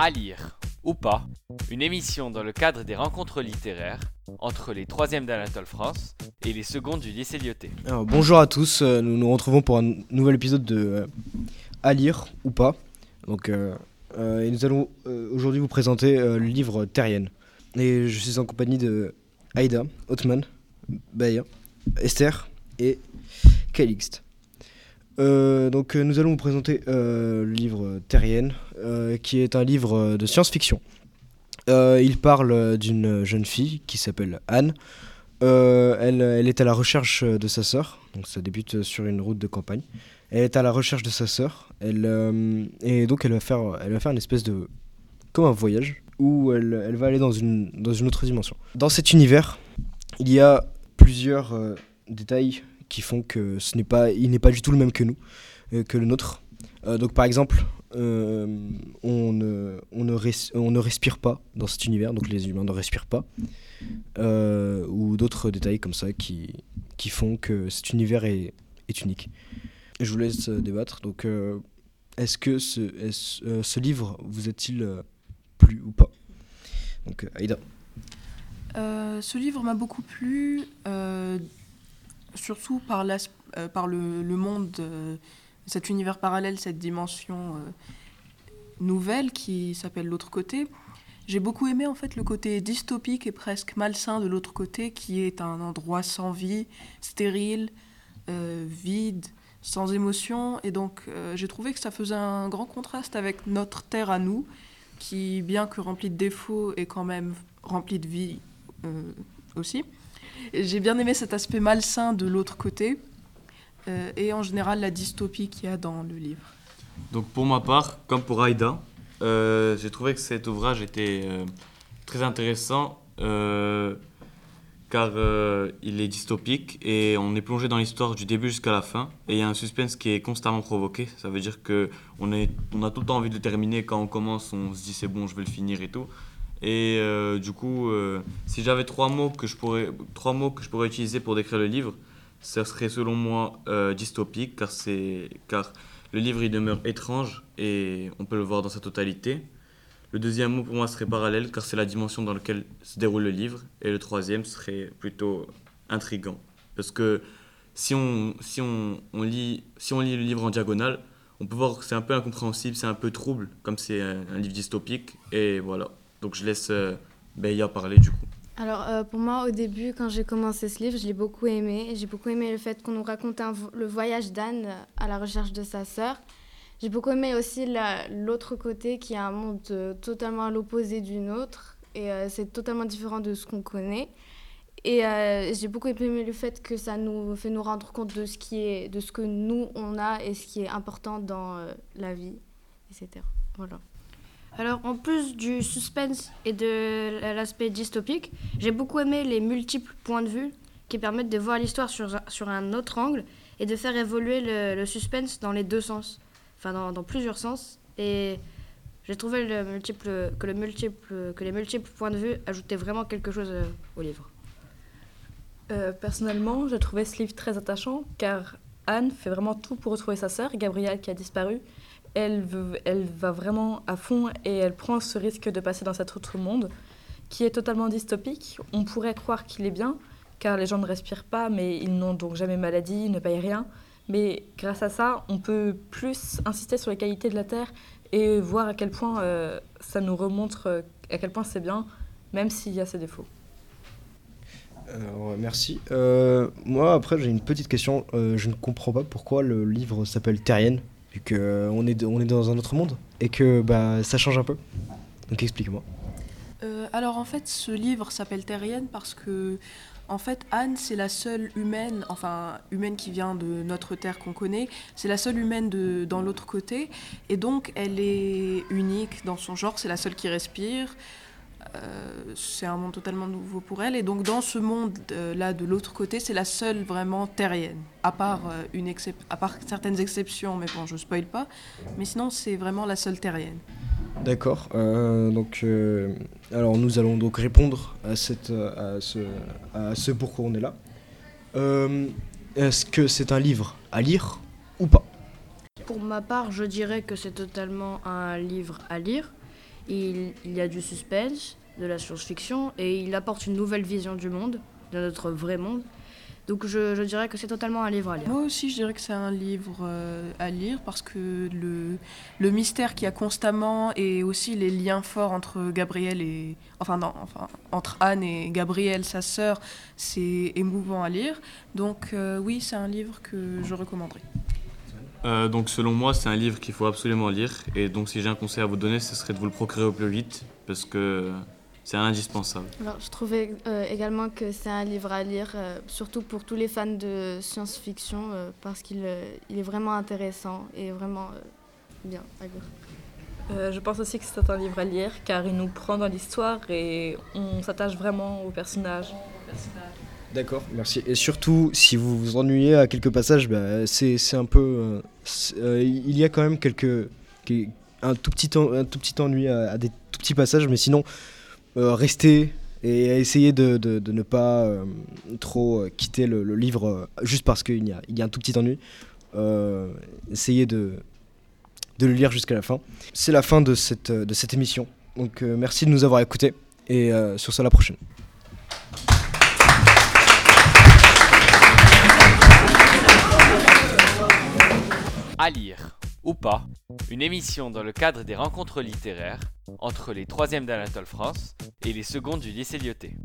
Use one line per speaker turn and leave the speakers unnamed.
À lire ou pas, une émission dans le cadre des rencontres littéraires entre les 3e d'Anatole France et les secondes du lycée Lyoté.
Bonjour à tous, euh, nous nous retrouvons pour un nouvel épisode de euh, À lire ou pas. Donc, euh, euh, et nous allons aujourd'hui vous présenter le livre Terrienne. Et je suis en compagnie de Aïda, Othman, Baya, Esther et Calixte. Euh, donc euh, nous allons vous présenter euh, le livre Terrienne, qui est un livre de science-fiction. Il parle d'une jeune fille qui s'appelle Anne. Elle, est à la recherche de sa sœur, donc ça débute sur une route de campagne. Elle est à la recherche de sa sœur, elle, et donc elle va, faire, elle va faire une espèce de... comme un voyage, où elle, va aller dans une, autre dimension. Dans cet univers, il y a plusieurs détails qui font que ce n'est pas, il n'est pas du tout le même que nous, euh, que le nôtre. Euh, donc par exemple, euh, on, ne, on, ne res- on ne respire pas dans cet univers, donc les humains ne respirent pas, ou d'autres détails comme ça qui, qui font que cet univers est, est unique. Je vous laisse débattre. Donc, est-ce que ce, euh, ce livre vous euh, plu ou pas? Donc, Aïda.
Ce livre m'a beaucoup plu, surtout par, euh, le, monde, euh, cet univers parallèle, cette dimension euh, nouvelle qui s'appelle l'autre côté. J'ai beaucoup aimé en fait le côté dystopique et presque malsain de l'autre côté, qui est un endroit sans vie, stérile, vide, sans émotion. Et donc j'ai trouvé que ça faisait un grand contraste avec notre terre à nous, qui, bien que remplie de défauts, est quand même remplie de vie aussi. J'ai bien aimé cet aspect malsain de l'autre côté euh, et en général la dystopie qu'il y a dans le livre.
Donc pour ma part, comme pour Aïda, euh, j'ai trouvé que cet ouvrage était euh, très intéressant car il est dystopique et on est plongé dans l'histoire du début jusqu'à la fin et il y a un suspense qui est constamment provoqué. Ça veut dire que on, est, on a tout le temps envie de le terminer. Quand on commence, on se dit c'est bon, je vais le finir et tout. Et euh, du coup, euh, si j'avais trois mots que je pourrais, trois mots que je pourrais utiliser pour décrire le livre, ça serait selon moi euh, dystopique car c'est car le livre il demeure étrange et on peut le voir dans sa totalité. Le deuxième mot pour moi serait parallèle car c'est la dimension dans laquelle se déroule le livre. Et le troisième serait plutôt intrigant. Parce que si on, si on, lit, si on lit le livre en diagonale, on peut voir que c'est un peu incompréhensible, c'est un peu trouble, comme c'est un livre dystopique. Et voilà. Donc je laisse euh, Beya parler du coup.
Alors euh, pour moi au début quand j'ai commencé ce livre je l'ai beaucoup aimé. J'ai beaucoup aimé le fait qu'on nous raconte le voyage d'Anne euh, à la recherche de sa sœur. J'ai beaucoup aimé aussi la- l'autre côté qui est un monde totalement à l'opposé du nôtre et c'est totalement différent de ce qu'on connaît. Et j'ai beaucoup aimé le fait que ça nous fait nous rendre compte de ce qui est de ce que nous on a et ce qui est important dans la vie, etc. Voilà.
Alors, en plus du suspense et de l'aspect dystopique, j'ai beaucoup aimé les multiples points de vue qui permettent de voir l'histoire sur, un- autre angle et de faire évoluer le, suspense dans les deux sens, enfin dans, plusieurs sens. Et j'ai trouvé que, le multiple, que les multiples points de vue ajoutaient vraiment quelque chose euh, au livre.
Euh, personnellement, j'ai trouvé ce livre très attachant car Anne fait vraiment tout pour retrouver sa sœur, Gabrielle, qui a disparu. Elle, va vraiment à fond et elle prend ce risque de passer dans cet autre monde qui est totalement dystopique. On pourrait croire qu'il est bien car les gens ne respirent pas, mais ils n'ont donc jamais maladie, ils ne payent rien. Mais grâce à ça, on peut plus insister sur les qualités de la Terre et voir à quel point euh, ça nous remontre euh, à quel point c'est bien, même s'il y a ses défauts.
Euh, merci. Moi, après, j'ai une petite question. Je ne comprends pas pourquoi le livre s'appelle Terrienne, vu qu'on est, on est dans un autre monde et que bah, ça change un peu. Donc explique-moi.
Euh, alors en fait, ce livre s'appelle Terrienne parce que en fait Anne c'est la seule humaine, enfin humaine qui vient de notre terre qu'on connaît, c'est la seule humaine de, dans l'autre côté et donc elle est unique dans son genre, c'est la seule qui respire. Euh, c'est un monde totalement nouveau pour elle et donc dans ce monde euh, là de l'autre côté c'est la seule vraiment terrienne à part euh, une excep- à part certaines exceptions mais bon je spoil pas mais sinon c'est vraiment la seule terrienne
D'accord. euh, donc, euh, alors nous allons donc répondre à, cette, euh, à, ce, à ce pourquoi on est là. Euh, Est-ce que c'est un livre à lire ou pas?
Pour ma part, je dirais que c'est totalement un livre à lire. Il, y a du suspense, de la science-fiction et il apporte une nouvelle vision du monde, de notre vrai monde. Donc je, dirais que c'est totalement un livre à lire.
Moi aussi, je dirais que c'est un livre euh, à lire parce que le, mystère qu'il y a constamment et aussi les liens forts entre Gabriel et enfin entre Anne et Gabriel, sa sœur, c'est émouvant à lire. Donc euh, oui, c'est un livre que je recommanderais.
Euh, donc selon moi, c'est un livre qu'il faut absolument lire. Et donc si j'ai un conseil à vous donner, ce serait de vous le procurer au plus vite parce que c'est indispensable.
Alors, je trouvais euh, également que c'est un livre à lire, euh, surtout pour tous les fans de science-fiction, euh, parce qu'il euh, il est vraiment intéressant et vraiment euh, bien à lire.
Euh, je pense aussi que c'est un livre à lire car il nous prend dans l'histoire et on s'attache vraiment aux personnages.
D'accord, merci. Et surtout, si vous vous ennuyez à quelques passages, bah, c'est un peu. euh, euh, il y a quand même quelques. quel- un, tout petit un tout petit ennui à, des tout petits passages, mais sinon, euh, restez et essayez de, de- ne pas trop quitter le, livre juste parce qu'il y a, y a un tout petit ennui. Essayez de, de le lire jusqu'à la fin. C'est la fin de cette, de cette émission. Donc, merci de nous avoir écoutés et sur ce, à la prochaine.
Lire ou pas, une émission dans le cadre des rencontres littéraires entre les 3e d'Anatole France et les secondes du lycée Lyoté.